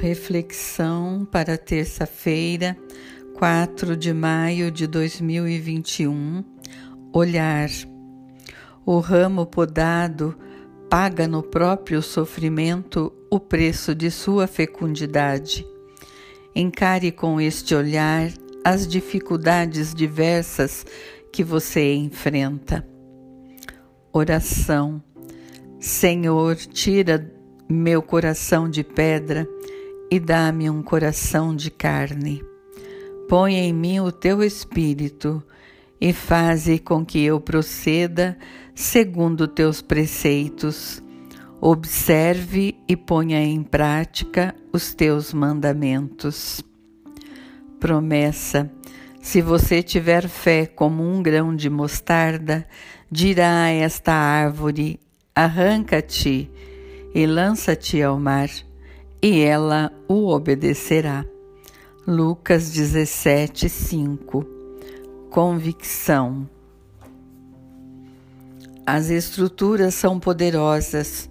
Reflexão para terça-feira, 4 de maio de 2021. Olhar. O ramo podado paga no próprio sofrimento o preço de sua fecundidade. Encare com este olhar as dificuldades diversas que você enfrenta. Oração. Senhor, tira meu coração de pedra e dá-me um coração de carne. Põe em mim o teu espírito e faze com que eu proceda segundo teus preceitos. Observe e ponha em prática os teus mandamentos. Promessa: se você tiver fé como um grão de mostarda, dirá a esta árvore: arranca-te e lança-te ao mar e ela o obedecerá. Lucas 17, 5 Convicção As estruturas são poderosas,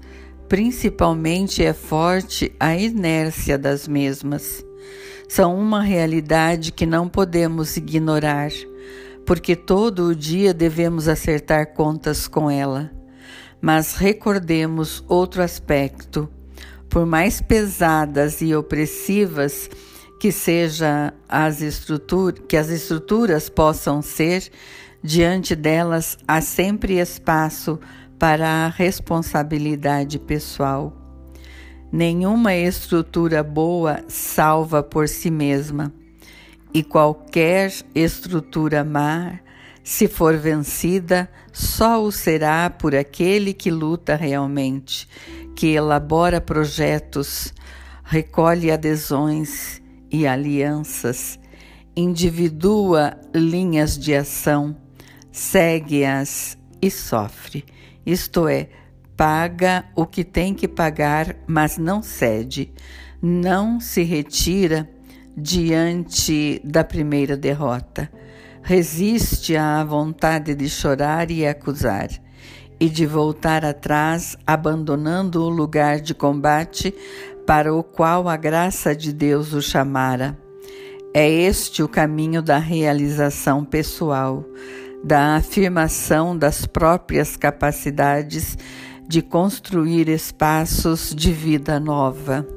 principalmente é forte a inércia das mesmas. São uma realidade que não podemos ignorar, porque todo o dia devemos acertar contas com ela. Mas recordemos outro aspecto por mais pesadas e opressivas que seja as estruturas, que as estruturas possam ser, diante delas há sempre espaço para a responsabilidade pessoal. Nenhuma estrutura boa salva por si mesma, e qualquer estrutura má, se for vencida, só o será por aquele que luta realmente que elabora projetos, recolhe adesões e alianças, individua linhas de ação, segue-as e sofre, isto é, paga o que tem que pagar, mas não cede, não se retira diante da primeira derrota, resiste à vontade de chorar e acusar e de voltar atrás, abandonando o lugar de combate para o qual a graça de Deus o chamara. É este o caminho da realização pessoal, da afirmação das próprias capacidades de construir espaços de vida nova.